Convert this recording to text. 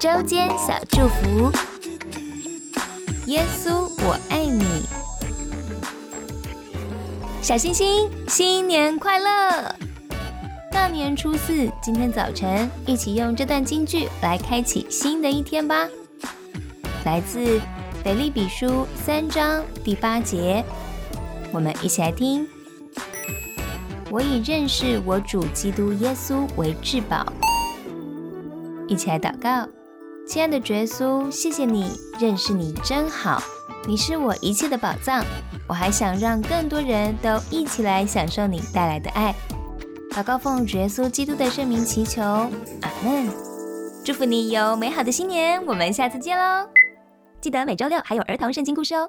周间小祝福，耶稣，我爱你。小星星，新年快乐！大年初四，今天早晨，一起用这段京剧来开启新的一天吧。来自腓立比书三章第八节，我们一起来听。我以认识我主基督耶稣为至宝。一起来祷告。亲爱的耶稣，谢谢你，认识你真好，你是我一切的宝藏。我还想让更多人都一起来享受你带来的爱。祷告奉耶稣基督的圣名祈求，阿门。祝福你有美好的新年，我们下次见喽！记得每周六还有儿童圣经故事哦。